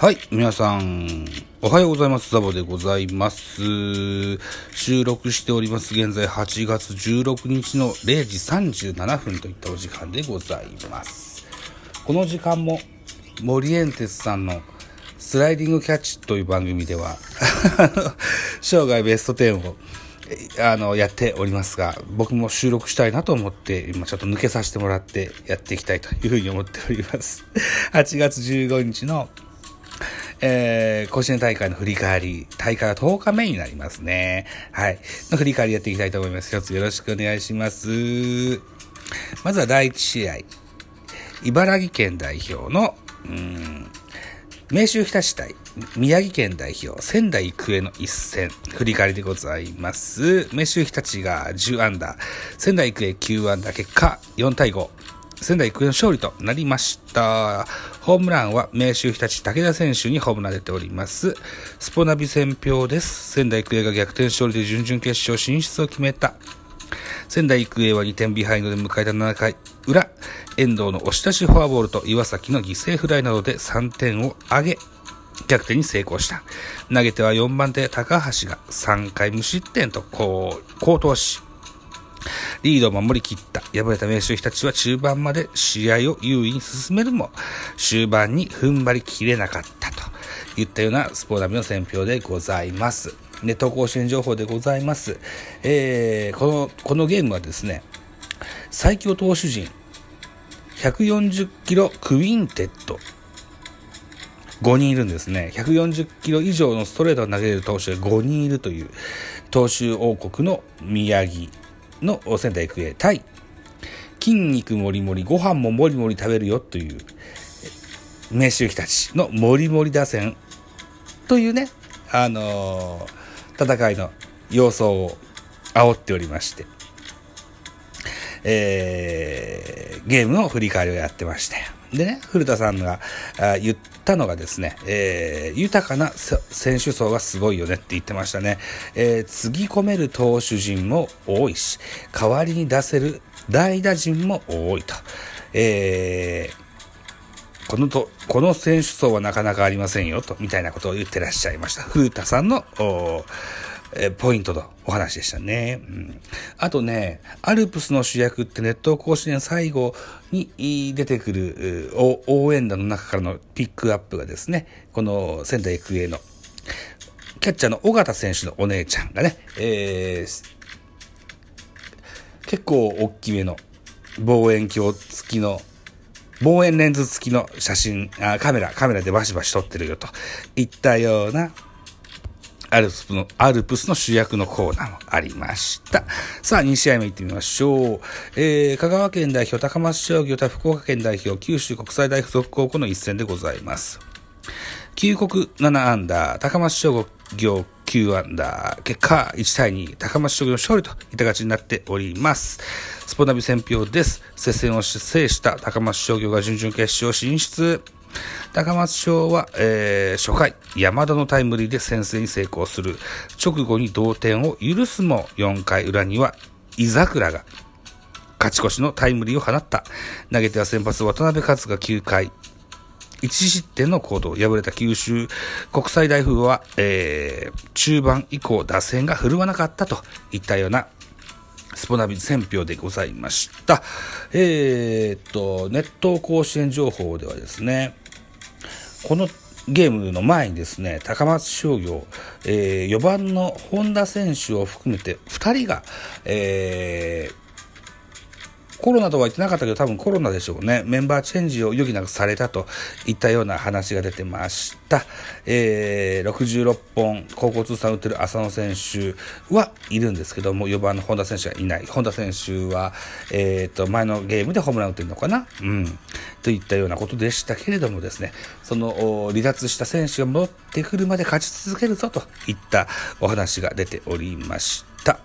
はい、皆さん、おはようございます。ザボでございます。収録しております。現在8月16日の0時37分といったお時間でございます。この時間も、モリエンテスさんのスライディングキャッチという番組では、生涯ベスト10をあの、やっておりますが、僕も収録したいなと思って、今ちょっと抜けさせてもらってやっていきたいというふうに思っております。8月15日の、えー、甲子園大会の振り返り、大会は10日目になりますね。はい。の振り返りやっていきたいと思います。一つよろしくお願いします。まずは第1試合。茨城県代表の、うん、明秀日立対宮城県代表仙台育英の一戦、振り返りでございます。明秀日立が10アンダー、仙台育英9アンダー、結果4対5。仙台育英の勝利となりました。ホームランは明秀日立武田選手にホームラン出ております。スポナビ戦票です。仙台育英が逆転勝利で準々決勝進出を決めた。仙台育英は2点ビハインドで迎えた7回裏、遠藤の押し出しフォアボールと岩崎の犠牲フライなどで3点を挙げ、逆転に成功した。投げては4番手高橋が3回無失点と好投し、リードを守り切った。敗れた明秀日立は中盤まで試合を優位に進めるも、終盤に踏ん張りきれなかったといったようなスポーナビの選評でございます。ネット甲子園情報でございます。えー、この、このゲームはですね、最強投手陣、140キロクインテッド、5人いるんですね。140キロ以上のストレートを投げれる投手が5人いるという、投手王国の宮城の仙台育英対、筋肉もりもり、ご飯ももりもり食べるよという、明秀日立のもりもり打線というね、あのー、戦いの様相を煽っておりまして、えー、ゲームの振り返りをやってましたよ。でね、古田さんが言ったのがですね、えー、豊かな選手層がすごいよねって言ってましたね。えー、つぎ込める投手陣も多いし、代わりに出せる代打陣も多いと。えー、このと、この選手層はなかなかありませんよと、みたいなことを言ってらっしゃいました。古田さんの、えポイントのお話でしたね。うん、あとね、アルプスの主役ってネット甲子園最後に出てくる応援団の中からのピックアップがですね、この仙台育英のキャッチャーの尾形選手のお姉ちゃんがね、えー、結構大きめの望遠鏡付きの望遠レンズ付きの写真あ、カメラ、カメラでバシバシ撮ってるよといったようなアルプスの、アルプスの主役のコーナーもありました。さあ、2試合目行ってみましょう。えー、香川県代表高松商業対福岡県代表九州国際大付属高校の一戦でございます。旧国7アンダー、高松商業9アンダー、結果1対2、高松商業の勝利といった形になっております。スポナビ選票です。接戦を制した高松商業が準々決勝進出。高松商は、えー、初回、山田のタイムリーで先制に成功する。直後に同点を許すも、4回裏には、井桜が、勝ち越しのタイムリーを放った。投げては先発渡辺勝が9回、1失点の行動、敗れた九州国際大風は、えー、中盤以降打線が振るわなかったといったようなスポナビ選票でございました。えー、っと、ネット甲子園情報ではですね、このゲームの前にですね、高松商業、えー、4番の本田選手を含めて2人が、えー、コロナとは言ってなかったけど、多分コロナでしょうね。メンバーチェンジを余儀なくされたといったような話が出てました。えー、66本、高校通算打ってる浅野選手はいるんですけども、4番の本田選手はいない。本田選手は、えっ、ー、と、前のゲームでホームラン打ってるのかな？うん。といったようなことでしたけれどもですね、その離脱した選手が戻ってくるまで勝ち続けるぞといったお話が出ておりました。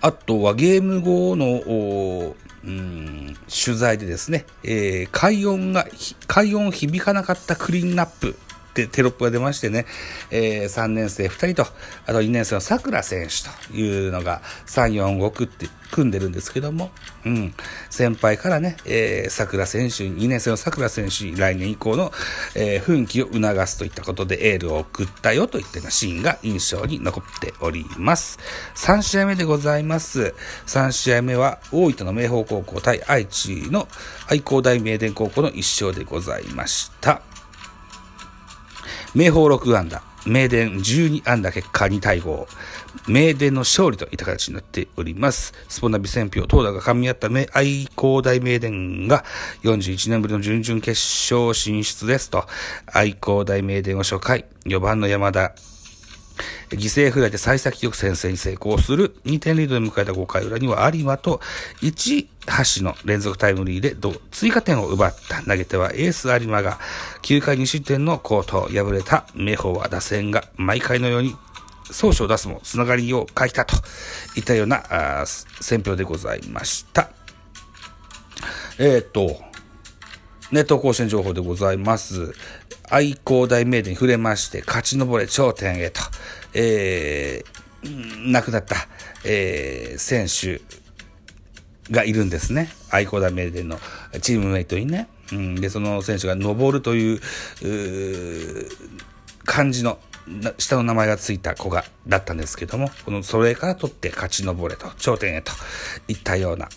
あとはゲーム後の、うん、取材でですね、えー、快音が、快音響かなかったクリーンナップ。ってテロップが出ましてね、えー、3年生2人と、あと2年生の桜選手というのが3、4、5区って組んでるんですけども、うん、先輩からね、えー、桜選手、2年生の桜選手に来年以降の、えー、奮起を促すといったことでエールを送ったよといったようなシーンが印象に残っております。3試合目でございます。3試合目は大分の明豊高校対愛知の愛工大名電高校の1勝でございました。明豊6安打、名電12安打結果2対5。名電の勝利といった形になっております。スポナビ戦票、投打が噛み合った愛工大名電が41年ぶりの準々決勝進出ですと、愛工大名電を初回、4番の山田、犠牲フライで幸先よく先制に成功する2点リードで迎えた5回裏には有馬と1、橋の連続タイムリーで追加点を奪った投げてはエース有馬が9回2失点の好投敗れた明豊は打線が毎回のように走者を出すもつながりを書いたといったような選評でございました。えっ、と、ネット甲子園情報でございます。愛工大名電に触れまして、勝ち上れ頂点へと、えー、亡くなった、えー、選手がいるんですね。愛工大名電のチームメイトにね。うん、で、その選手が登るという、う漢字の下の名前がついた子が、だったんですけども、この、それから取って勝ち上れと、頂点へといったような、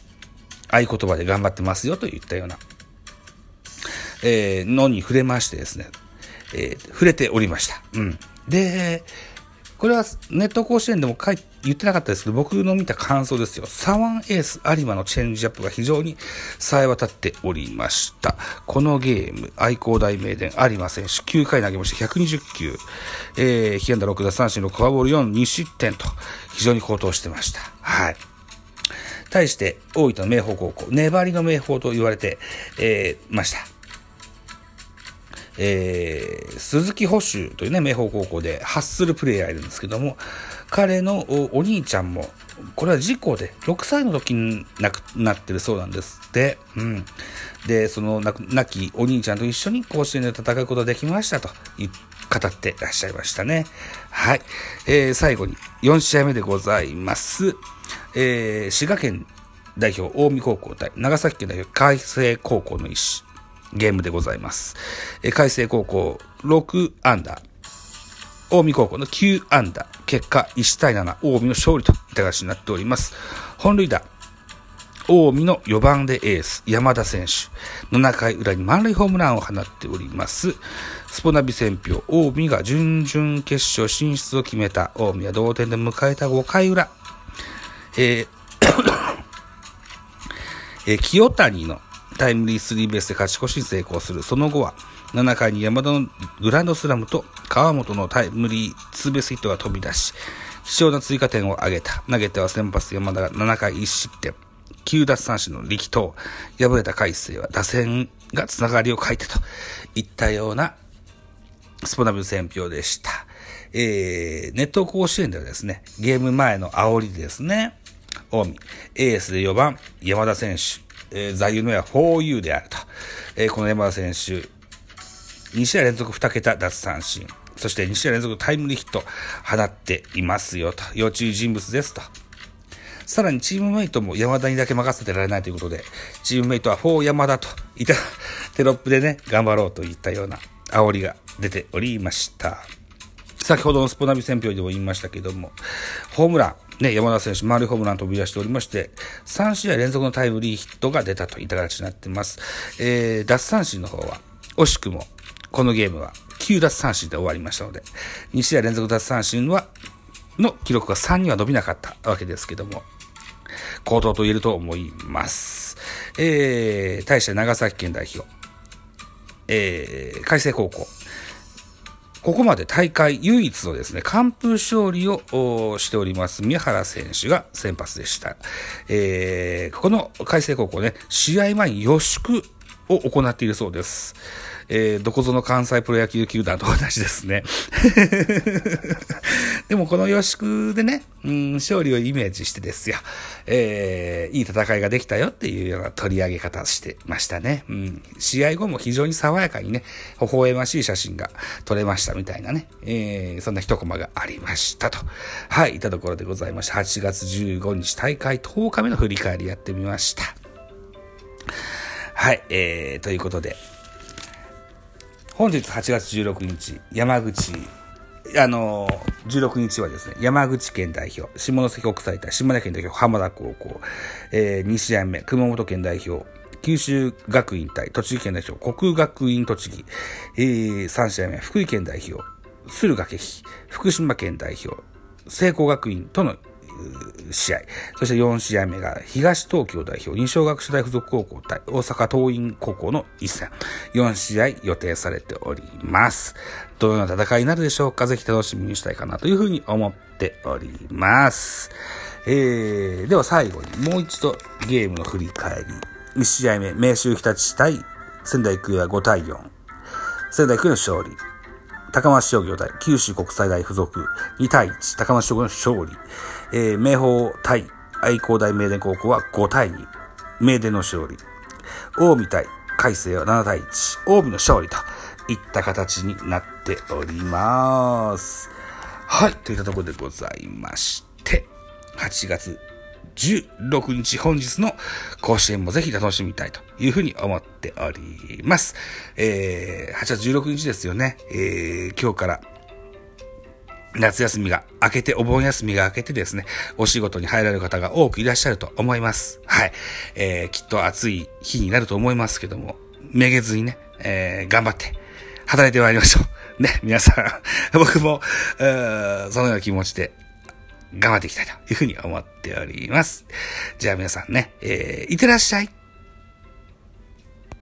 合言葉で頑張ってますよといったような、えー、のに触れましてですね、えー、触れておりました。うん。で、これはネット甲子園でも書い言ってなかったですけど、僕の見た感想ですよ。サワンエース有馬のチェンジアップが非常に冴え渡っておりました。このゲーム、愛工大名電有馬選手9回投げまして120球、えー、被安打6奪三振のフォアボール4、2失点と非常に高騰してました。はい。対して、大分の明豊高校、粘りの明豊と言われて、えー、ました。えー、鈴木保守というね、明豊高校でハッスルプレイヤーいるんですけども、彼のお兄ちゃんも、これは事故で6歳の時に亡くなってるそうなんですって。うん。で、その亡きお兄ちゃんと一緒に甲子園で戦うことができましたと語ってらっしゃいましたね。はい。えー、最後に4試合目でございます。えー、滋賀県代表近江高校対長崎県代表海星高校の一ゲームでございます。え海星高校6アンダー、近江高校の9アンダー、結果1対7、近江の勝利といった形になっております。本塁打、近江の4番でエース、山田選手、7回裏に満塁ホームランを放っております。スポナビ戦票、近江が準々決勝進出を決めた、近江は同点で迎えた。5回裏、えー えー、清谷のタイムリースリーベースで勝ち越しに成功する。その後は、7回に山田のグランドスラムと川本のタイムリーツーベースヒットが飛び出し、貴重な追加点を挙げた。投げては先発山田が7回1失点。9奪三振の力投。敗れた海星は打線がつながりを書いてといったようなスポナブ選評でした。えー、ネット甲子園ではですね、ゲーム前の煽りですね、近江、エースで4番、山田選手、えー、座右の銘は 4U であると。えー、この山田選手、2試合連続2桁奪三振、そして2試合連続タイムリーヒット放っていますよと。要注意人物ですと。さらにチームメイトも山田にだけ任せてられないということで、チームメイトは4山田といたテロップでね、頑張ろうといったような煽りが出ておりました。先ほどのスポナビ戦表でも言いましたけども、ホームラン、ね、山田選手、丸ホームラン飛び出しておりまして、3試合連続のタイムリーヒットが出たといった形になっています。えー、奪三振の方は、惜しくも、このゲームは9奪三振で終わりましたので、2試合連続奪三振は、の記録が3には伸びなかったわけですけども、高騰と言えると思います。えー、対して長崎県代表、えー、海星高校、ここまで大会唯一のですね、完封勝利をしております宮原選手が先発でした。えー、この海星高校ね、試合前に予祝を行っているそうです。えー、どこぞの関西プロ野球球団と同じですね。でもこの予祝でね、うん、勝利をイメージしてですよ、えー、いい戦いができたよっていうような取り上げ方してましたね。うん、試合後も非常に爽やかにね、微笑ましい写真が撮れましたみたいなね、えー、そんな一コマがありましたと。はい、いたところでございました。8月15日大会10日目の振り返りやってみました。はい、えー、ということで、本日8月16日、山口、あのー、16日はですね、山口県代表、下関国際対島根県代表、浜田高校、えー、2試合目、熊本県代表、九州学院対栃木県代表、国学院栃木、えー、3試合目、福井県代表、駿河気福島県代表、聖光学院との試合。そして4試合目が東東京代表、二小学所大附属高校対大阪桐蔭高校の一戦。4試合予定されております。どのような戦いになるでしょうか？ぜひ楽しみにしたいかなというふうに思っております。えー、では最後にもう一度ゲームの振り返り。1試合目、明秀日立対仙台育英は5対4。仙台育英の勝利。高松商業対九州国際大附属2対1、高松商業の勝利。えー、明豊対愛工大名電高校は5対2、名電の勝利。近江対海星は7対1、近江の勝利といった形になっております。はい、といったところでございまして、8月16日本日の甲子園もぜひ楽しみたいというふうに思っております。えー、8月16日ですよね。えー、今日から夏休みが明けて、お盆休みが明けてですね、お仕事に入られる方が多くいらっしゃると思います。はい。えー、きっと暑い日になると思いますけども、めげずにね、えー、頑張って、働いてまいりましょう。ね、皆さん、僕も、そのような気持ちで頑張っていきたいというふうに思っております。じゃあ皆さんね、えー、いってらっしゃい。